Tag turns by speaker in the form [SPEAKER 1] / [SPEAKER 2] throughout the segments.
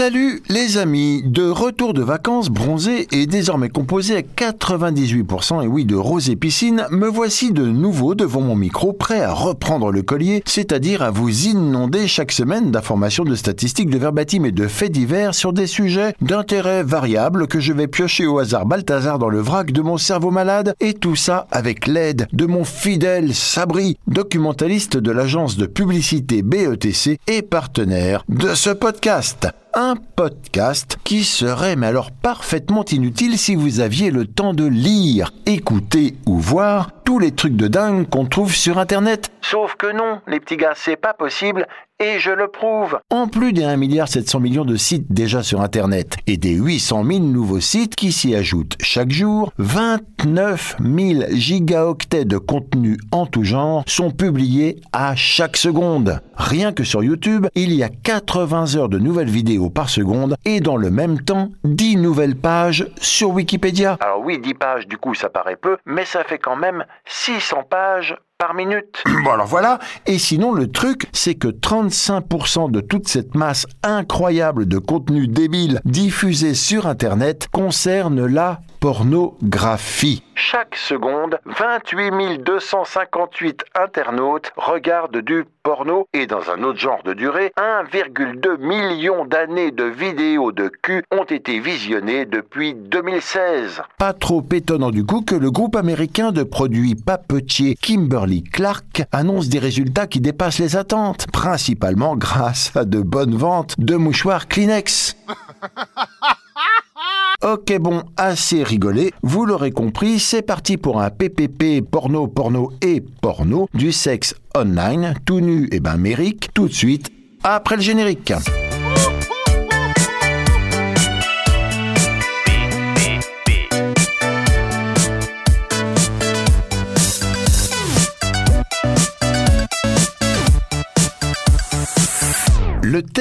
[SPEAKER 1] Salut les amis, de retour de vacances bronzé et désormais composé à 98% et oui de rose et piscine, me voici de nouveau devant mon micro prêt à reprendre le collier, c'est-à-dire à vous inonder chaque semaine d'informations, de statistiques, de verbatim et de faits divers sur des sujets d'intérêt variable que je vais piocher au hasard Balthazar dans le vrac de mon cerveau malade et tout ça avec l'aide de mon fidèle Sabri, documentaliste de l'agence de publicité BETC et partenaire de ce podcast un podcast qui serait mais alors parfaitement inutile si vous aviez le temps de lire, écouter ou voir tous les trucs de dingue qu'on trouve sur Internet. Sauf que non, les petits gars, c'est pas possible et je le prouve. En plus des 1,7 milliard de sites déjà sur Internet et des 800 000 nouveaux sites qui s'y ajoutent chaque jour, 29 000 gigaoctets de contenu en tout genre sont publiés à chaque seconde. Rien que sur YouTube, il y a 80 heures de nouvelles vidéos par seconde et dans le même temps, 10 nouvelles pages sur Wikipédia. Alors oui, 10 pages, du coup, ça paraît peu, mais ça fait quand même 600 pages Bon alors voilà, et sinon le truc, c'est que 35% de toute cette masse incroyable de contenu débile diffusé sur Internet concerne la pornographie. Chaque seconde, 28 258 internautes regardent du porno et dans un autre genre de durée, 1,2 million d'années de vidéos de cul ont été visionnées depuis 2016. Pas trop étonnant du coup que le groupe américain de produits papetiers Kimberly Clark annonce des résultats qui dépassent les attentes, principalement grâce à de bonnes ventes de mouchoirs Kleenex. Ok bon, assez rigolé, vous l'aurez compris, c'est parti pour un PPP porno, porno et porno, du sexe online, tout nu et ben mérique, tout de suite, après le générique.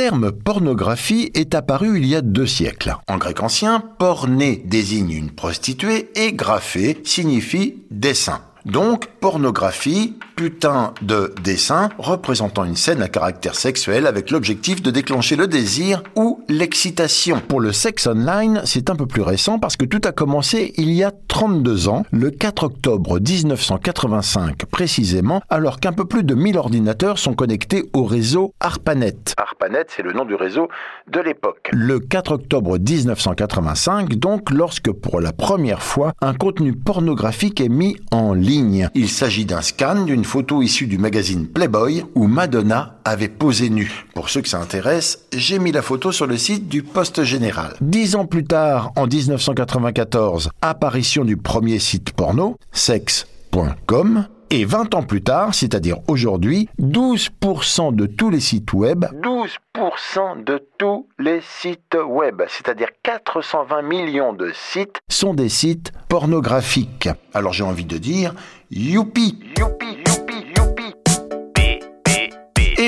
[SPEAKER 1] Terme pornographie est apparu il y a deux siècles. En grec ancien, porné désigne une prostituée et graphé signifie dessin. Donc, pornographie, putain de dessin représentant une scène à caractère sexuel avec l'objectif de déclencher le désir ou l'excitation. Pour le sexe online, c'est un peu plus récent parce que tout a commencé il y a 32 ans, le 4 octobre 1985 précisément, alors qu'un peu plus de 1000 ordinateurs sont connectés au réseau ARPANET. ARPANET, c'est le nom du réseau de l'époque. Le 4 octobre 1985, donc, lorsque pour la première fois, un contenu pornographique est mis en ligne il s'agit d'un scan d'une photo issue du magazine Playboy où Madonna avait posé nue. Pour ceux que ça intéresse, j'ai mis la photo sur le site du Poste Général. Dix ans plus tard, en 1994, apparition du premier site porno, sex.com. Et 20 ans plus tard, c'est-à-dire aujourd'hui, 12% de tous les sites web, 12% de tous les sites web, c'est-à-dire 420 millions de sites, sont des sites pornographiques. Alors j'ai envie de dire, youpi, youpi.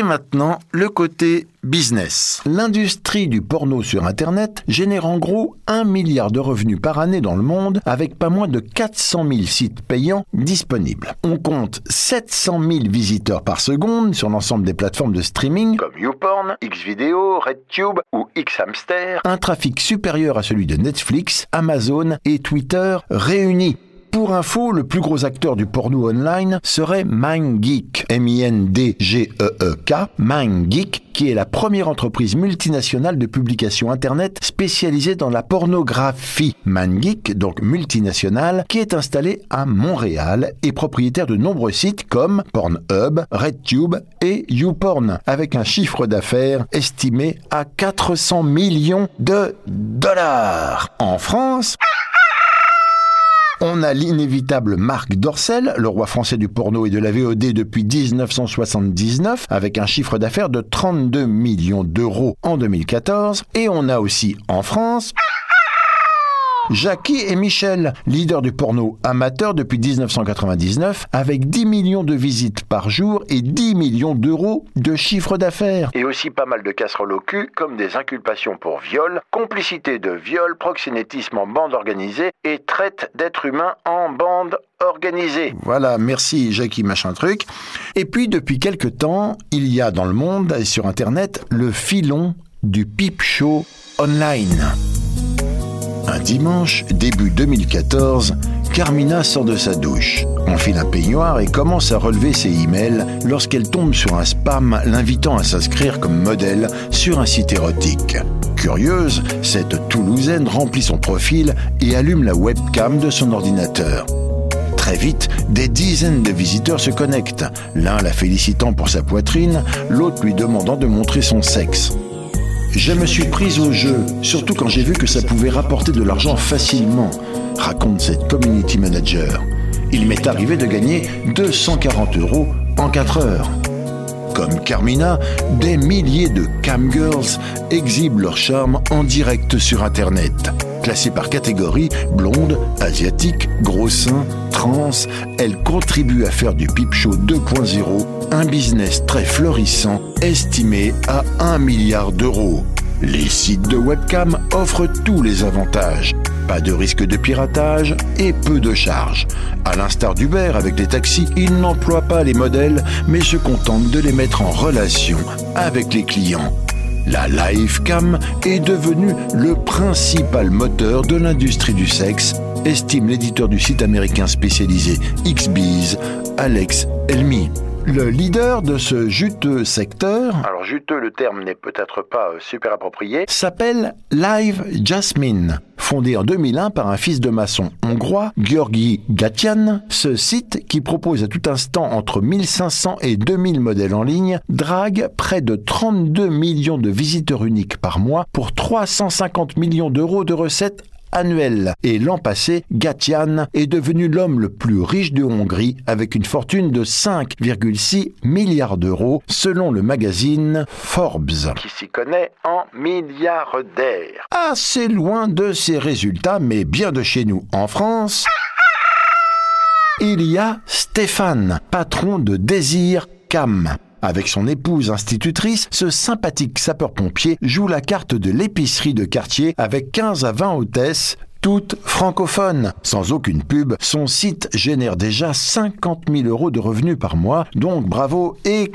[SPEAKER 1] Et maintenant, le côté business. L'industrie du porno sur Internet génère en gros 1 milliard de revenus par année dans le monde avec pas moins de 400 000 sites payants disponibles. On compte 700 000 visiteurs par seconde sur l'ensemble des plateformes de streaming comme YouPorn, Xvideo, RedTube ou Xhamster, un trafic supérieur à celui de Netflix, Amazon et Twitter réunis. Pour info, le plus gros acteur du porno online serait MindGeek, M-I-N-D-G-E-E-K, MindGeek, qui est la première entreprise multinationale de publication Internet spécialisée dans la pornographie. MindGeek, donc multinationale, qui est installée à Montréal et propriétaire de nombreux sites comme Pornhub, RedTube et YouPorn, avec un chiffre d'affaires estimé à 400 millions de dollars. En France, on a l'inévitable Marc Dorcel, le roi français du porno et de la VOD depuis 1979, avec un chiffre d'affaires de 32 millions d'euros en 2014. Et on a aussi en France... Jackie et Michel, leader du porno amateur depuis 1999, avec 10 millions de visites par jour et 10 millions d'euros de chiffre d'affaires. Et aussi pas mal de casseroles au cul, comme des inculpations pour viol, complicité de viol, proxénétisme en bande organisée et traite d'êtres humains en bande organisée. Voilà, merci Jackie machin truc. Et puis depuis quelque temps, il y a dans le monde et sur Internet le filon du Peep Show online. Un dimanche, début 2014, Carmina sort de sa douche, enfile un peignoir et commence à relever ses emails lorsqu'elle tombe sur un spam l'invitant à s'inscrire comme modèle sur un site érotique. Curieuse, cette Toulousaine remplit son profil et allume la webcam de son ordinateur. Très vite, des dizaines de visiteurs se connectent, l'un la félicitant pour sa poitrine, l'autre lui demandant de montrer son sexe. Je me suis prise au jeu, surtout quand j'ai vu que ça pouvait rapporter de l'argent facilement, raconte cette community manager. Il m'est arrivé de gagner 240 euros en 4 heures. Comme Carmina, des milliers de camgirls exhibent leur charme en direct sur Internet. Classées par catégorie, blonde, asiatique, gros seins, trans, elles contribuent à faire du Peep Show 2.0 un business très florissant estimé à 1 milliard d'euros. Les sites de webcam offrent tous les avantages. Pas de risque de piratage et peu de charges. À l'instar d'Uber avec les taxis, ils n'emploient pas les modèles mais se contentent de les mettre en relation avec les clients. La Livecam est devenue le principal moteur de l'industrie du sexe, estime l'éditeur du site américain spécialisé XBees, Alex Elmi. Le leader de ce juteux secteur, alors juteux le terme n'est peut-être pas euh, super approprié, s'appelle Live Jasmine. Fondé en 2001 par un fils de maçon hongrois, Georgi Gatian, ce site, qui propose à tout instant entre 1500 et 2000 modèles en ligne, drague près de 32 millions de visiteurs uniques par mois pour 350 millions d'euros de recettes annuel. Et l'an passé, Gatian est devenu l'homme le plus riche de Hongrie avec une fortune de 5,6 milliards d'euros selon le magazine Forbes. Qui s'y connaît en milliardaire. Assez loin de ses résultats, mais bien de chez nous en France. Il y a Stéphane, patron de Désir Cam. Avec son épouse institutrice, ce sympathique sapeur-pompier joue la carte de l'épicerie de quartier avec 15 à 20 hôtesses toutes francophones. Sans aucune pub, son site génère déjà 50 000 euros de revenus par mois, donc bravo et...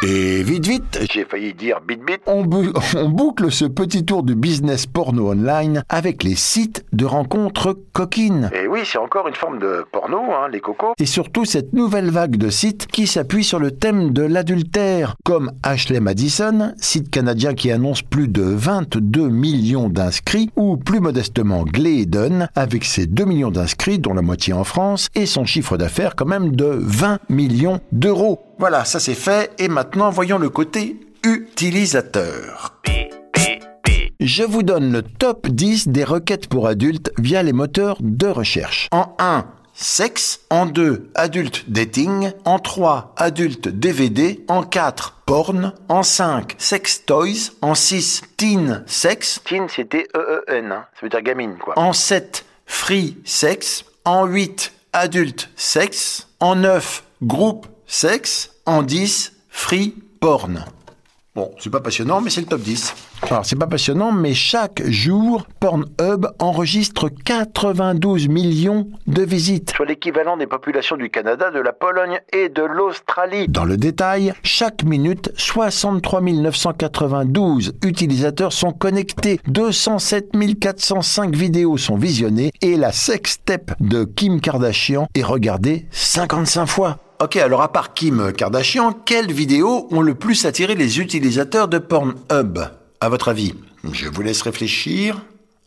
[SPEAKER 1] Et vite vite, j'ai failli dire bit bit, on, boucle ce petit tour du business porno online avec les sites de rencontres coquines. Et oui, c'est encore une forme de porno, hein, les cocos. Et surtout cette nouvelle vague de sites qui s'appuie sur le thème de l'adultère, comme Ashley Madison, site canadien qui annonce plus de 22 millions d'inscrits, ou plus modestement Gleedon, avec ses 2 millions d'inscrits, dont la moitié en France, et son chiffre d'affaires quand même de 20 millions d'euros. Voilà, ça c'est fait. Et maintenant, voyons le côté utilisateur. Je vous donne le top 10 des requêtes pour adultes via les moteurs de recherche. En 1, sexe. En 2, adulte dating. En 3, adulte DVD. En 4, porn. En 5, sex toys. En 6, teen sex. Teen, c'était E-E-N. Hein. Ça veut dire gamine, quoi. En 7, free sex. En 8, adulte sex. En 9, groupe sexe, en 10, free porn. Bon, c'est pas passionnant, mais c'est le top 10. Alors, c'est pas passionnant, mais chaque jour, Pornhub enregistre 92 millions de visites. Soit l'équivalent des populations du Canada, de la Pologne et de l'Australie. Dans le détail, chaque minute, 63 992 utilisateurs sont connectés, 207 405 vidéos sont visionnées et la sextape de Kim Kardashian est regardée 55 fois. Ok, alors à part Kim Kardashian, quelles vidéos ont le plus attiré les utilisateurs de Pornhub? À votre avis? Je vous laisse réfléchir.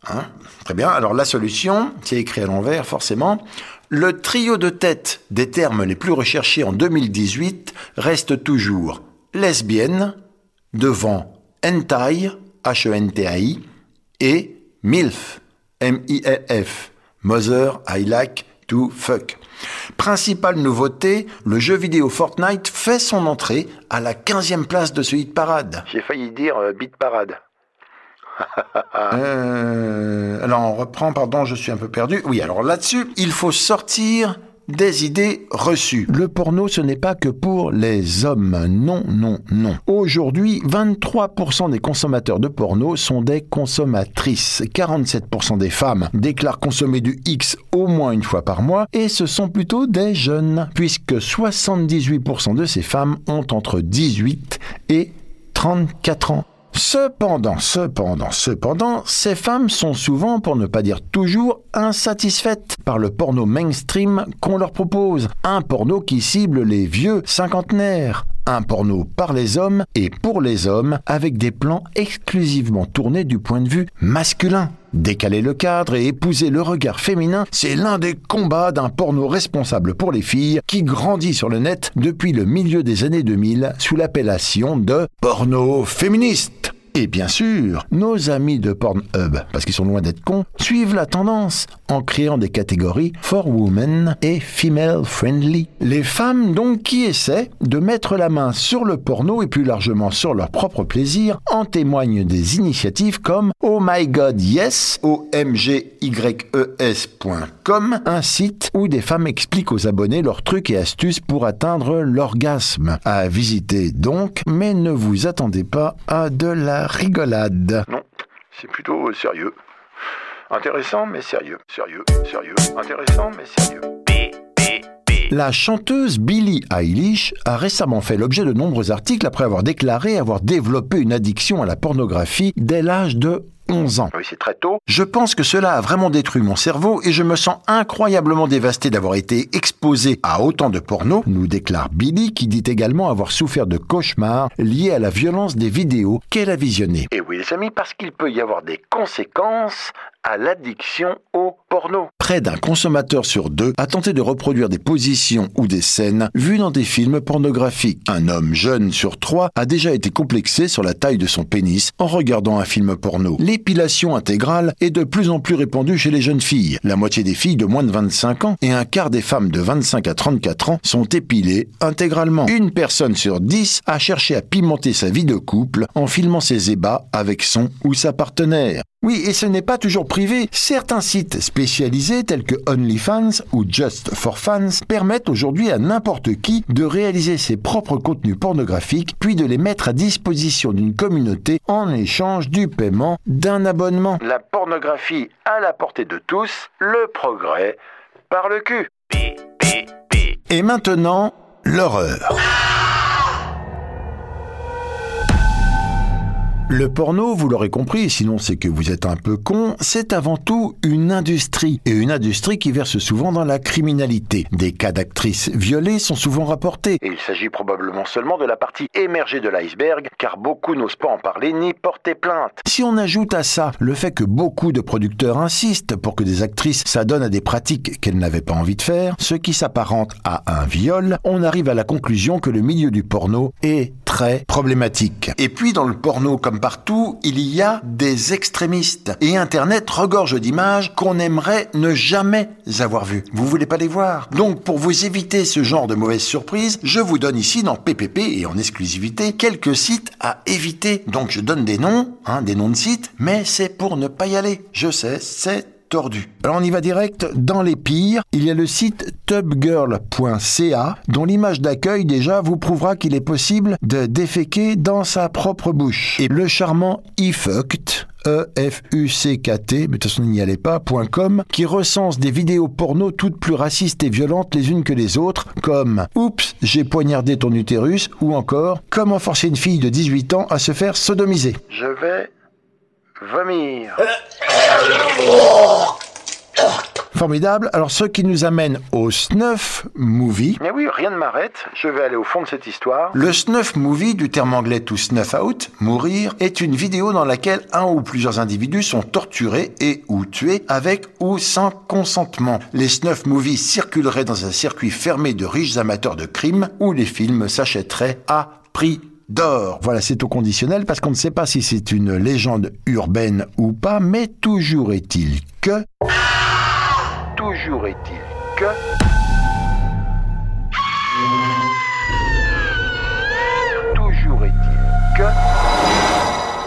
[SPEAKER 1] Hein? Très bien, alors la solution, c'est écrit à l'envers forcément. Le trio de tête des termes les plus recherchés en 2018 reste toujours lesbienne, devant hentai, H-E-N-T-A-I, et MILF, M-I-L-F, Mother I Like to Fuck. Principale nouveauté, le jeu vidéo Fortnite fait son entrée à la 15e place de ce hit parade. J'ai failli dire euh, beat parade. Euh, alors on reprend, pardon, je suis un peu perdu. Oui, alors là-dessus, il faut sortir des idées reçues. Le porno, ce n'est pas que pour les hommes. Non, non, non. Aujourd'hui, 23% des consommateurs de porno sont des consommatrices. 47% des femmes déclarent consommer du X au moins une fois par mois et ce sont plutôt des jeunes, puisque 78% de ces femmes ont entre 18 et 34 ans. Cependant, cependant, cependant, ces femmes sont souvent, pour ne pas dire toujours, insatisfaites par le porno mainstream qu'on leur propose. Un porno qui cible les vieux cinquantenaires. Un porno par les hommes et pour les hommes avec des plans exclusivement tournés du point de vue masculin. Décaler le cadre et épouser le regard féminin, c'est l'un des combats d'un porno responsable pour les filles qui grandit sur le net depuis le milieu des années 2000 sous l'appellation de porno féministe. Et bien sûr, nos amis de Pornhub, parce qu'ils sont loin d'être cons, suivent la tendance en créant des catégories for women et female friendly. Les femmes donc qui essaient de mettre la main sur le porno et plus largement sur leur propre plaisir en témoignent des initiatives comme Oh My God Yes, omgyes.com, un site où des femmes expliquent aux abonnés leurs trucs et astuces pour atteindre l'orgasme. À visiter donc, mais ne vous attendez pas à de la rigolade.
[SPEAKER 2] Non, c'est plutôt sérieux. Intéressant mais sérieux. Sérieux, sérieux. Intéressant mais sérieux.
[SPEAKER 1] La chanteuse Billie Eilish a récemment fait l'objet de nombreux articles après avoir déclaré avoir développé une addiction à la pornographie dès l'âge de 11 ans.
[SPEAKER 2] Oui, c'est très tôt.
[SPEAKER 1] Je pense que cela a vraiment détruit mon cerveau et je me sens incroyablement dévasté d'avoir été exposé à autant de porno, nous déclare Billy, qui dit également avoir souffert de cauchemars liés à la violence des vidéos qu'elle a visionnées.
[SPEAKER 2] Et oui, les amis, parce qu'il peut y avoir des conséquences à l'addiction au porno.
[SPEAKER 1] Près d'un consommateur sur deux a tenté de reproduire des positions ou des scènes vues dans des films pornographiques. Un homme jeune sur trois a déjà été complexé sur la taille de son pénis en regardant un film porno. L'épilation intégrale est de plus en plus répandue chez les jeunes filles. La moitié des filles de moins de 25 ans et un quart des femmes de 25 à 34 ans sont épilées intégralement. Une personne sur dix a cherché à pimenter sa vie de couple en filmant ses ébats avec son ou sa partenaire. Oui, et ce n'est pas toujours privé. Certains sites spécialisés tels que OnlyFans ou Just for Fans permettent aujourd'hui à n'importe qui de réaliser ses propres contenus pornographiques puis de les mettre à disposition d'une communauté en échange du paiement d'un abonnement.
[SPEAKER 2] La pornographie à la portée de tous, le progrès par le cul.
[SPEAKER 1] Et maintenant, l'horreur. Le porno, vous l'aurez compris, sinon c'est que vous êtes un peu con, c'est avant tout une industrie, et une industrie qui verse souvent dans la criminalité. Des cas d'actrices violées sont souvent rapportés.
[SPEAKER 2] Et il s'agit probablement seulement de la partie émergée de l'iceberg, car beaucoup n'osent pas en parler ni porter plainte.
[SPEAKER 1] Si on ajoute à ça le fait que beaucoup de producteurs insistent pour que des actrices s'adonnent à des pratiques qu'elles n'avaient pas envie de faire, ce qui s'apparente à un viol, on arrive à la conclusion que le milieu du porno est très problématique. Et puis dans le porno comme partout, il y a des extrémistes. Et Internet regorge d'images qu'on aimerait ne jamais avoir vues. Vous voulez pas les voir? Donc pour vous éviter ce genre de mauvaises surprises, je vous donne ici dans PPP et en exclusivité quelques sites à éviter. Donc je donne des noms, hein, des noms de sites, mais c'est pour ne pas y aller. Je sais, c'est Alors on y va direct dans les pires. Il y a le site tubgirl.ca dont l'image d'accueil déjà vous prouvera qu'il est possible de déféquer dans sa propre bouche. Et le charmant eFucked E-F-U-C-K-T, mais de toute façon n'y allait pas, .com, qui recense des vidéos porno toutes plus racistes et violentes les unes que les autres, comme Oups, j'ai poignardé ton utérus, ou encore Comment forcer une fille de 18 ans à se faire sodomiser.
[SPEAKER 2] Je vais vomir.
[SPEAKER 1] Formidable. Alors, ce qui nous amène au snuff movie.
[SPEAKER 2] Mais oui, rien ne m'arrête. Je vais aller au fond de cette histoire.
[SPEAKER 1] Le snuff movie, du terme anglais to snuff out, mourir, est une vidéo dans laquelle un ou plusieurs individus sont torturés et ou tués avec ou sans consentement. Les snuff movies circuleraient dans un circuit fermé de riches amateurs de crimes où les films s'achèteraient à prix d'or. Voilà, c'est au conditionnel parce qu'on ne sait pas si c'est une légende urbaine ou pas, mais toujours est-il que...
[SPEAKER 2] Toujours est-il que... Toujours est-il que...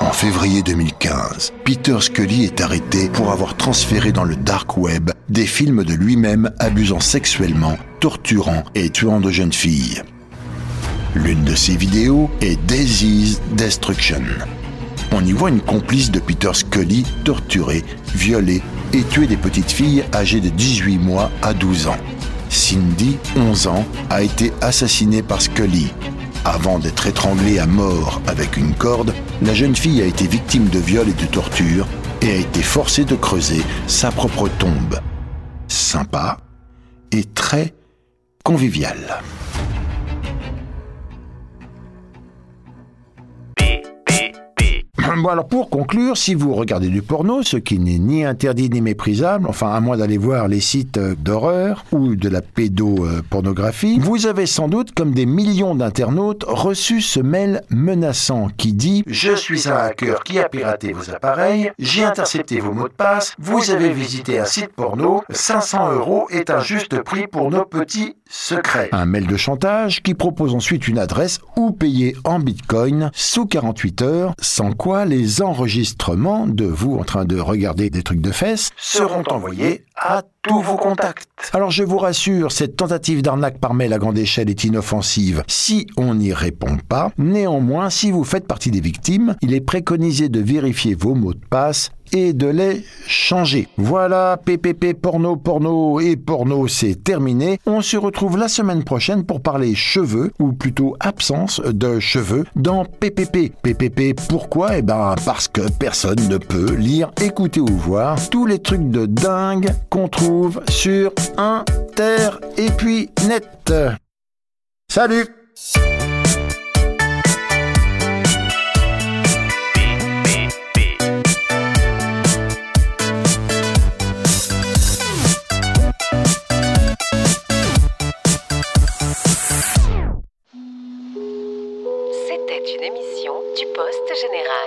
[SPEAKER 1] En février 2015, Peter Scully est arrêté pour avoir transféré dans le dark web des films de lui-même abusant sexuellement, torturant et tuant de jeunes filles. L'une de ces vidéos est Daisy's Destruction. On y voit une complice de Peter Scully torturer, violer et tuer des petites filles âgées de 18 mois à 12 ans. Cindy, 11 ans, a été assassinée par Scully. Avant d'être étranglée à mort avec une corde, la jeune fille a été victime de viol et de torture et a été forcée de creuser sa propre tombe. Sympa et très convivial. Bon alors pour conclure, si vous regardez du porno, ce qui n'est ni interdit ni méprisable, enfin à moins d'aller voir les sites euh, d'horreur ou de la pédopornographie, vous avez sans doute, comme des millions d'internautes, reçu ce mail menaçant qui dit « Je suis un hacker qui a piraté vos appareils, j'ai intercepté vos mots de passe, vous avez visité un site porno, 500 euros est un juste prix pour nos petits secrets. » Un mail de chantage qui propose ensuite une adresse ou payer en bitcoin sous 48 heures, sans quoi les enregistrements de vous en train de regarder des trucs de fesses seront envoyés à tous vos contacts. Alors je vous rassure, cette tentative d'arnaque par mail à grande échelle est inoffensive si on n'y répond pas. Néanmoins, si vous faites partie des victimes, il est préconisé de vérifier vos mots de passe et de les changer. Voilà, PPP porno, porno et porno, c'est terminé. On se retrouve la semaine prochaine pour parler cheveux, ou plutôt absence de cheveux, dans PPP. PPP, pourquoi? Eh ben parce que personne ne peut lire, écouter ou voir tous les trucs de dingue qu'on trouve sur Inter et puis net. Salut Senegal.